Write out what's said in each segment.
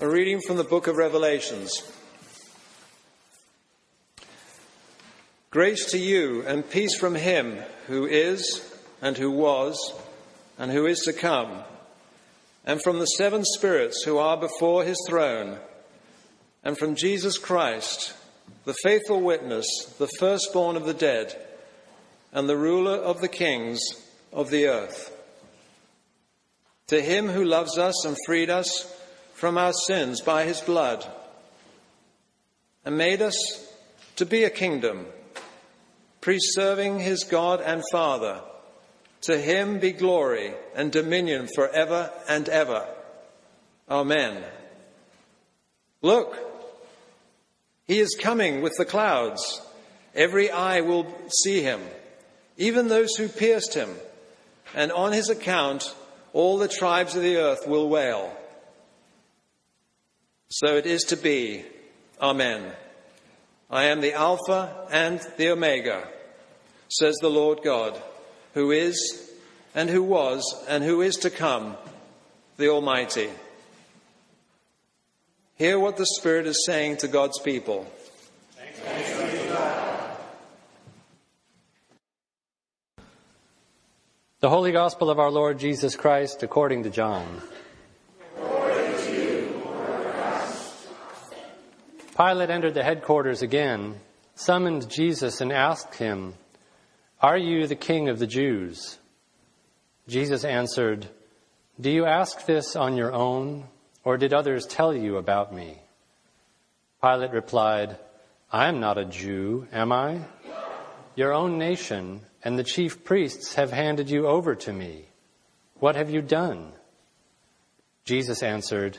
A reading from the book of Revelations. Grace to you and peace from him who is, and who was, and who is to come, and from the seven spirits who are before his throne, and from Jesus Christ, the faithful witness, the firstborn of the dead, and the ruler of the kings of the earth. To him who loves us and freed us from our sins by his blood and made us to be a kingdom, preserving his God and Father. To him be glory and dominion forever and ever. Amen. Look, he is coming with the clouds. Every eye will see him, even those who pierced him, and on his account all the tribes of the earth will wail. So it is to be. Amen. I am the Alpha and the Omega, says the Lord God, who is, and who was, and who is to come, the Almighty. Hear what the Spirit is saying to God's people. The Holy Gospel of our Lord Jesus Christ according to John. Pilate entered the headquarters again, summoned Jesus, and asked him, Are you the king of the Jews? Jesus answered, Do you ask this on your own, or did others tell you about me? Pilate replied, I am not a Jew, am I? Your own nation and the chief priests have handed you over to me. What have you done? Jesus answered,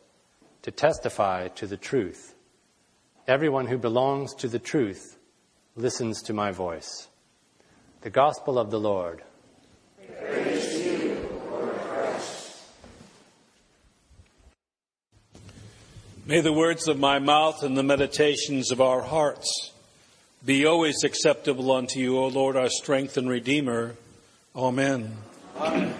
to testify to the truth. Everyone who belongs to the truth listens to my voice. The Gospel of the Lord. You, Lord May the words of my mouth and the meditations of our hearts be always acceptable unto you, O Lord, our strength and Redeemer. Amen. Amen.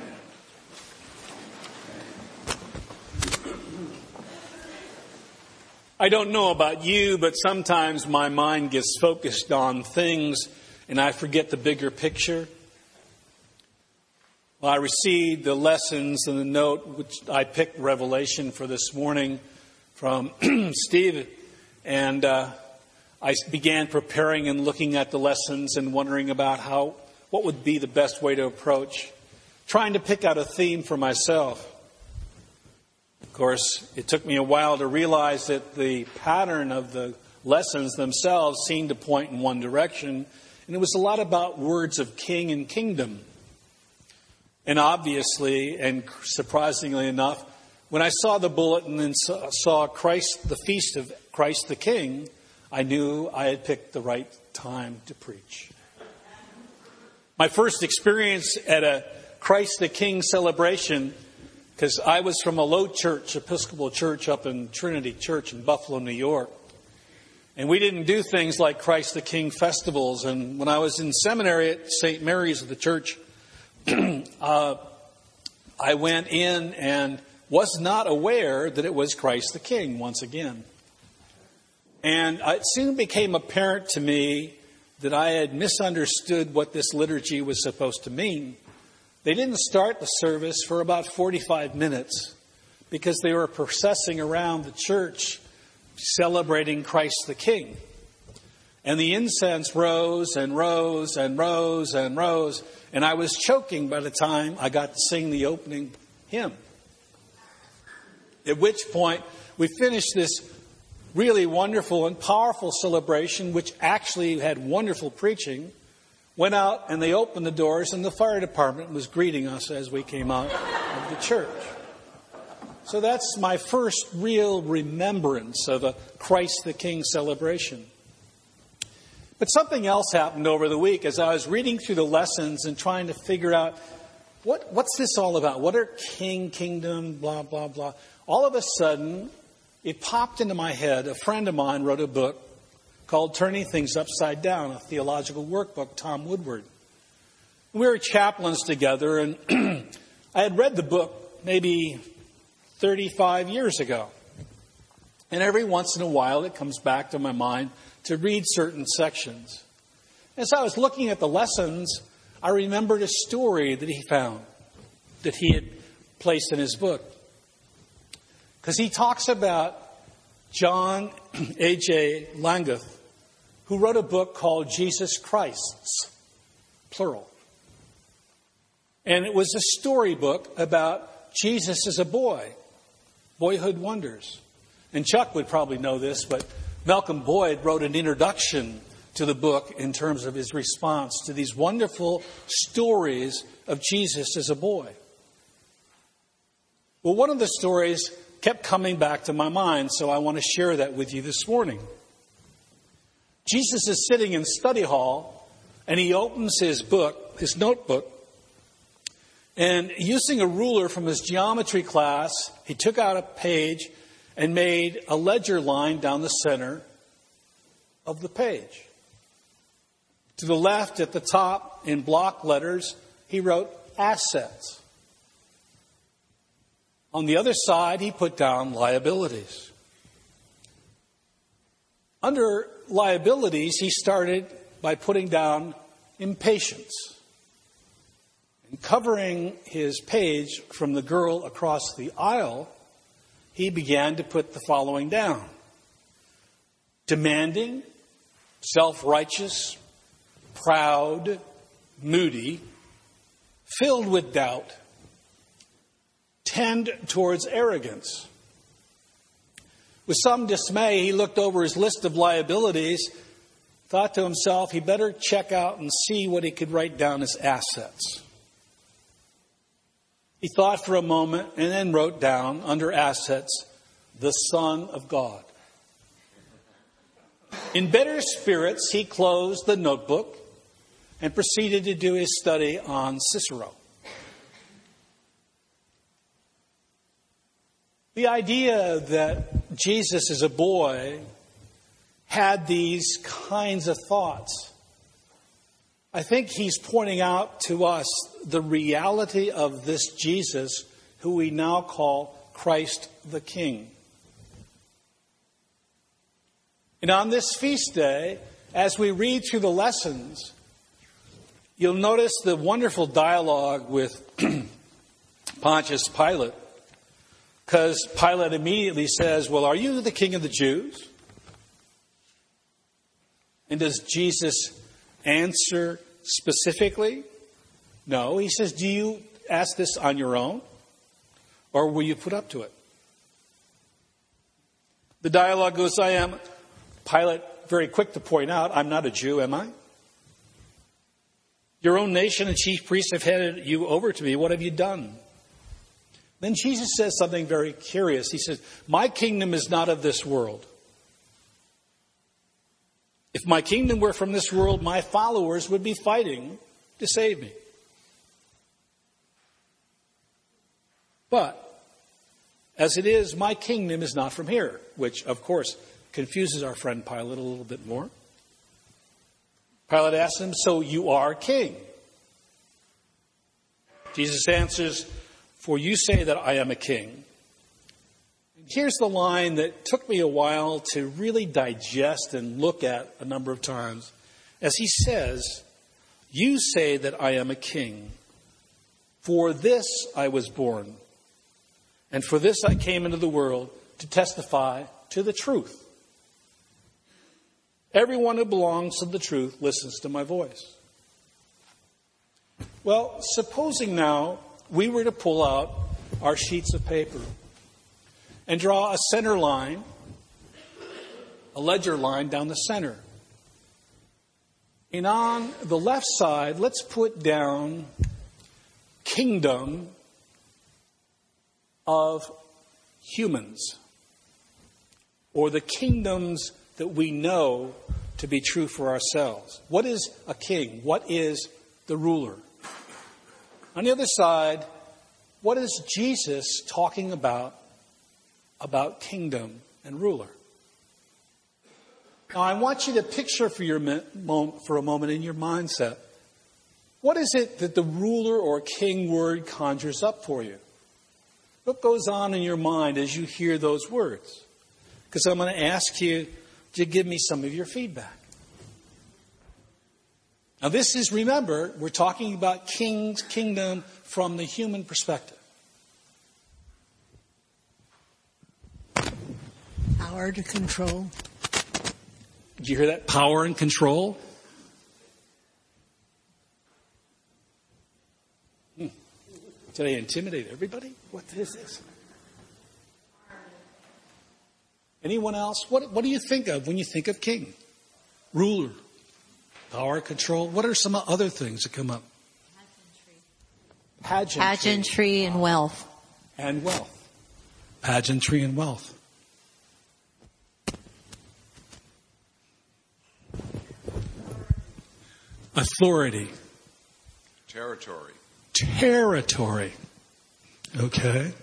I don't know about you, but sometimes my mind gets focused on things and I forget the bigger picture. Well, I received the lessons and the note, which I picked Revelation for this morning from Steve, and uh, I began preparing and looking at the lessons and wondering about how what would be the best way to approach, trying to pick out a theme for myself. Of course, it took me a while to realize that the pattern of the lessons themselves seemed to point in one direction, and it was a lot about words of king and kingdom. And obviously, and surprisingly enough, when I saw the bulletin and saw Christ, the feast of Christ the King, I knew I had picked the right time to preach. My first experience at a Christ the King celebration because I was from a low church, Episcopal church up in Trinity Church in Buffalo, New York. And we didn't do things like Christ the King festivals. And when I was in seminary at St. Mary's of the church, uh, I went in and was not aware that it was Christ the King once again. And it soon became apparent to me that I had misunderstood what this liturgy was supposed to mean. They didn't start the service for about 45 minutes because they were processing around the church celebrating Christ the King. And the incense rose and rose and rose and rose, and I was choking by the time I got to sing the opening hymn. At which point, we finished this really wonderful and powerful celebration, which actually had wonderful preaching went out and they opened the doors, and the fire department was greeting us as we came out of the church. So that's my first real remembrance of a Christ the King celebration. But something else happened over the week as I was reading through the lessons and trying to figure out what, what's this all about? What are king, kingdom, blah, blah, blah. All of a sudden, it popped into my head. A friend of mine wrote a book called Turning Things Upside Down, a theological workbook, Tom Woodward. We were chaplains together, and I had read the book maybe 35 years ago. And every once in a while, it comes back to my mind to read certain sections. As I was looking at the lessons, I remembered a story that he found, that he had placed in his book. Because he talks about John A.J. Langguth, who wrote a book called Jesus Christ's, plural. And it was a storybook about Jesus as a boy, boyhood wonders. And Chuck would probably know this, but Malcolm Boyd wrote an introduction to the book in terms of his response to these wonderful stories of Jesus as a boy. Well, one of the stories kept coming back to my mind, so I want to share that with you this morning. Jesus is sitting in study hall and he opens his book, his notebook, and using a ruler from his geometry class, he took out a page and made a ledger line down the center of the page. To the left at the top in block letters, he wrote assets. On the other side, he put down liabilities. Under liabilities, he started by putting down impatience. And covering his page from the girl across the aisle, he began to put the following down demanding, self righteous, proud, moody, filled with doubt, tend towards arrogance. With some dismay, he looked over his list of liabilities, thought to himself he better check out and see what he could write down as assets. He thought for a moment and then wrote down under assets, the Son of God. In better spirits, he closed the notebook and proceeded to do his study on Cicero. The idea that Jesus as a boy had these kinds of thoughts, I think he's pointing out to us the reality of this Jesus who we now call Christ the King. And on this feast day, as we read through the lessons, you'll notice the wonderful dialogue with Pontius Pilate. Because Pilate immediately says, Well, are you the king of the Jews? And does Jesus answer specifically? No. He says, Do you ask this on your own? Or will you put up to it? The dialogue goes, I am Pilate, very quick to point out, I'm not a Jew, am I? Your own nation and chief priests have handed you over to me. What have you done? Then Jesus says something very curious. He says, My kingdom is not of this world. If my kingdom were from this world, my followers would be fighting to save me. But as it is, my kingdom is not from here, which, of course, confuses our friend Pilate a little bit more. Pilate asks him, So you are king? Jesus answers, For you say that I am a king. Here's the line that took me a while to really digest and look at a number of times. As he says, You say that I am a king. For this I was born, and for this I came into the world to testify to the truth. Everyone who belongs to the truth listens to my voice. Well, supposing now we were to pull out our sheets of paper and draw a center line, a ledger line down the center. And on the left side, let's put down kingdom of humans or the kingdoms that we know to be true for ourselves. What is a king? What is the ruler? On the other side, what is Jesus talking about about kingdom and ruler? Now, I want you to picture for, your, for a moment in your mindset what is it that the ruler or king word conjures up for you? What goes on in your mind as you hear those words? Because I'm going to ask you to give me some of your feedback. Now, this is, remember, we're talking about king's kingdom from the human perspective. Power to control. Did you hear that? Power and control. Hmm. Did I intimidate everybody? What is this? Anyone else? What, what do you think of when you think of king? Ruler, power, control. What are some other things that come up? Pageantry. Pageantry and wealth. And wealth. Pageantry and wealth. Authority. Territory. Territory. Okay.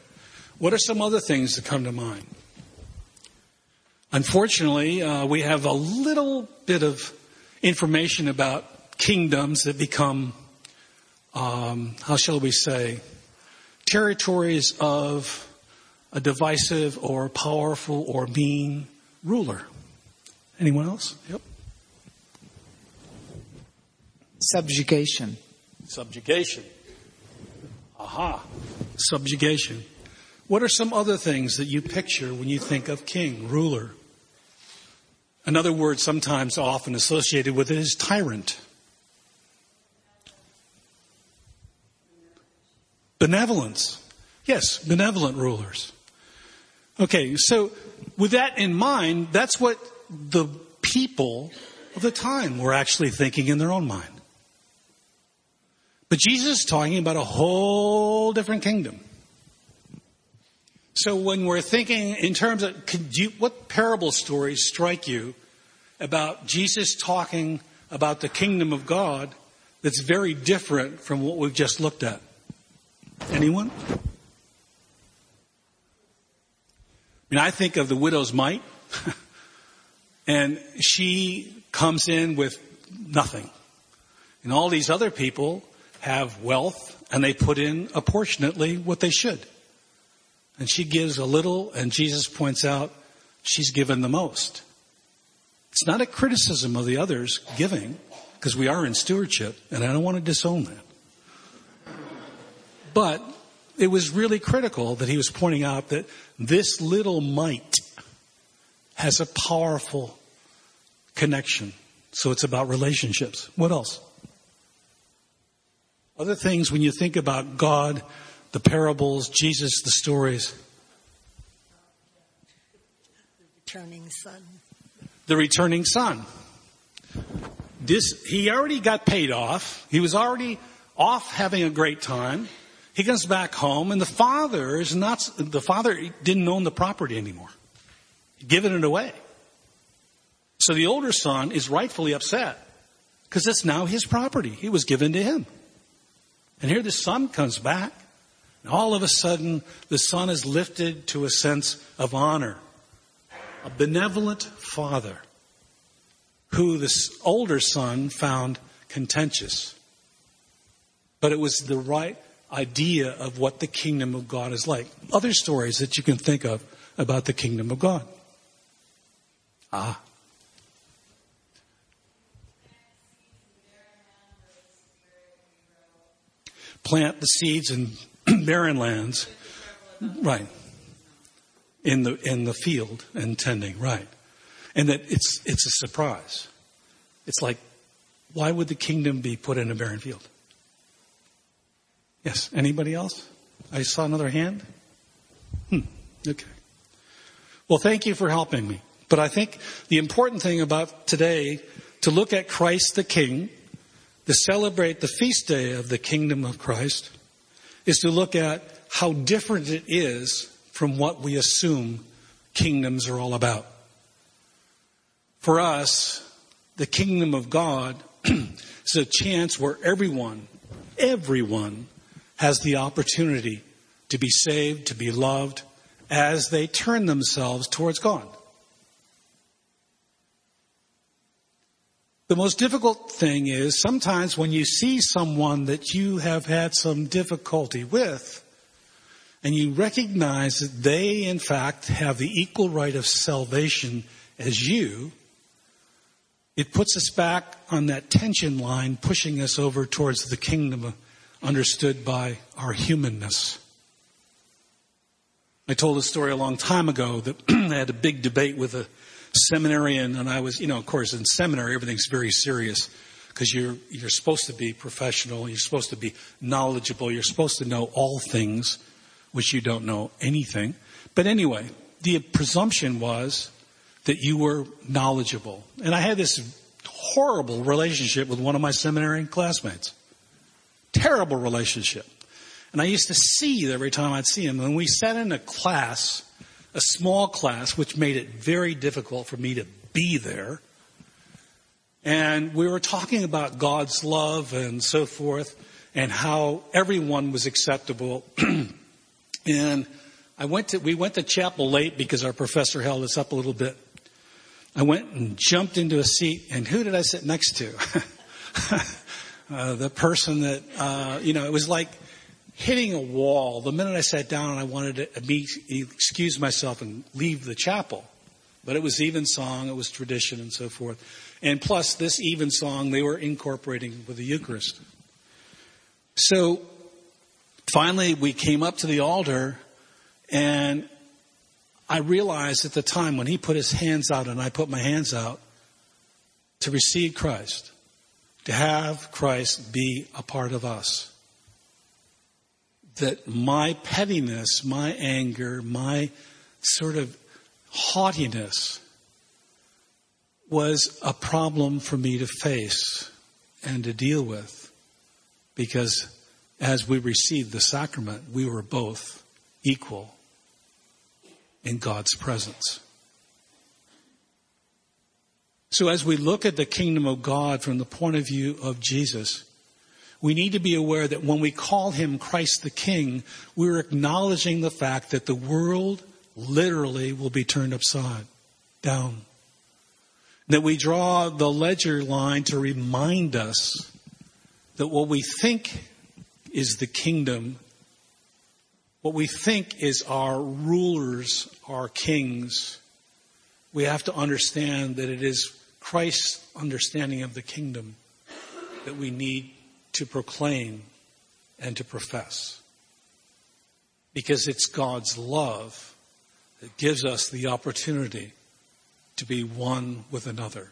What are some other things that come to mind? Unfortunately, uh, we have a little bit of information about kingdoms that become, um, how shall we say, territories of a divisive or powerful or mean ruler. Anyone else? Yep. Subjugation. Subjugation. Aha. Subjugation. What are some other things that you picture when you think of king, ruler? Another word sometimes often associated with it is tyrant. Benevolence. Yes, benevolent rulers. Okay, so with that in mind, that's what the people of the time were actually thinking in their own mind. But Jesus is talking about a whole different kingdom. So when we're thinking in terms of you, what parable stories strike you about Jesus talking about the kingdom of God that's very different from what we've just looked at? Anyone? I mean, I think of the widow's mite, and she comes in with nothing. And all these other people have wealth and they put in apportionately what they should. And she gives a little, and Jesus points out she's given the most. It's not a criticism of the others giving, because we are in stewardship, and I don't want to disown that. But it was really critical that he was pointing out that this little mite has a powerful connection. So it's about relationships. What else? Other things when you think about God, the parables, Jesus, the stories. The returning son. The returning son. This, he already got paid off. He was already off having a great time. He comes back home and the father is not, the father didn't own the property anymore. He'd given it away. So the older son is rightfully upset because it's now his property. It was given to him. And here the son comes back. And all of a sudden, the son is lifted to a sense of honor. A benevolent father who this older son found contentious. But it was the right idea of what the kingdom of God is like. Other stories that you can think of about the kingdom of God. Ah, plant the seeds in barren lands. Right. In the, in the field and tending, right. And that it's, it's a surprise. It's like, why would the kingdom be put in a barren field? Yes. Anybody else? I saw another hand. Hmm. Okay. Well, thank you for helping me. But I think the important thing about today to look at Christ the King to celebrate the feast day of the kingdom of Christ is to look at how different it is from what we assume kingdoms are all about. For us, the kingdom of God is a chance where everyone, everyone has the opportunity to be saved, to be loved, as they turn themselves towards God. The most difficult thing is sometimes when you see someone that you have had some difficulty with, and you recognize that they, in fact, have the equal right of salvation as you, it puts us back on that tension line, pushing us over towards the kingdom understood by our humanness. I told a story a long time ago that I had a big debate with a seminarian, and I was, you know, of course, in seminary, everything's very serious because you're, you're supposed to be professional, you're supposed to be knowledgeable, you're supposed to know all things, which you don't know anything. But anyway, the presumption was that you were knowledgeable. And I had this horrible relationship with one of my seminary classmates. Terrible relationship. And I used to seethe every time I'd see him. When we sat in a class, a small class, which made it very difficult for me to be there. And we were talking about God's love and so forth, and how everyone was acceptable. and I went to, we went to chapel late because our professor held us up a little bit. I went and jumped into a seat, and who did I sit next to? uh, the person that, uh, you know, it was like, hitting a wall the minute I sat down and I wanted to excuse myself and leave the chapel. But it was evensong, it was tradition and so forth. And plus, this evensong they were incorporating with the Eucharist. So finally, we came up to the altar, and I realized at the time when he put his hands out and I put my hands out to receive Christ, to have Christ be a part of us that my pettiness, my anger, my sort of haughtiness was a problem for me to face and to deal with because as we received the sacrament, we were both equal in God's presence. So as we look at the kingdom of God from the point of view of Jesus, we need to be aware that when we call him Christ the King, we're acknowledging the fact that the world literally will be turned upside down. That we draw the ledger line to remind us that what we think is the kingdom, what we think is our rulers, our kings, we have to understand that it is Christ's understanding of the kingdom that we need to proclaim and to profess. Because it's God's love that gives us the opportunity to be one with another.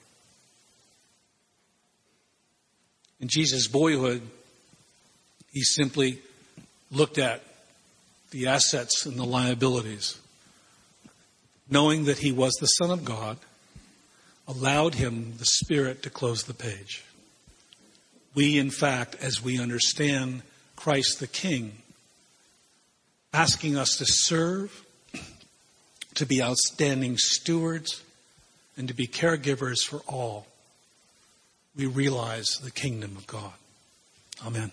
In Jesus' boyhood, he simply looked at the assets and the liabilities, knowing that he was the Son of God, allowed him, the Spirit, to close the page we, in fact, as we understand Christ the King, asking us to serve, to be outstanding stewards, and to be caregivers for all, we realize the kingdom of God. Amen.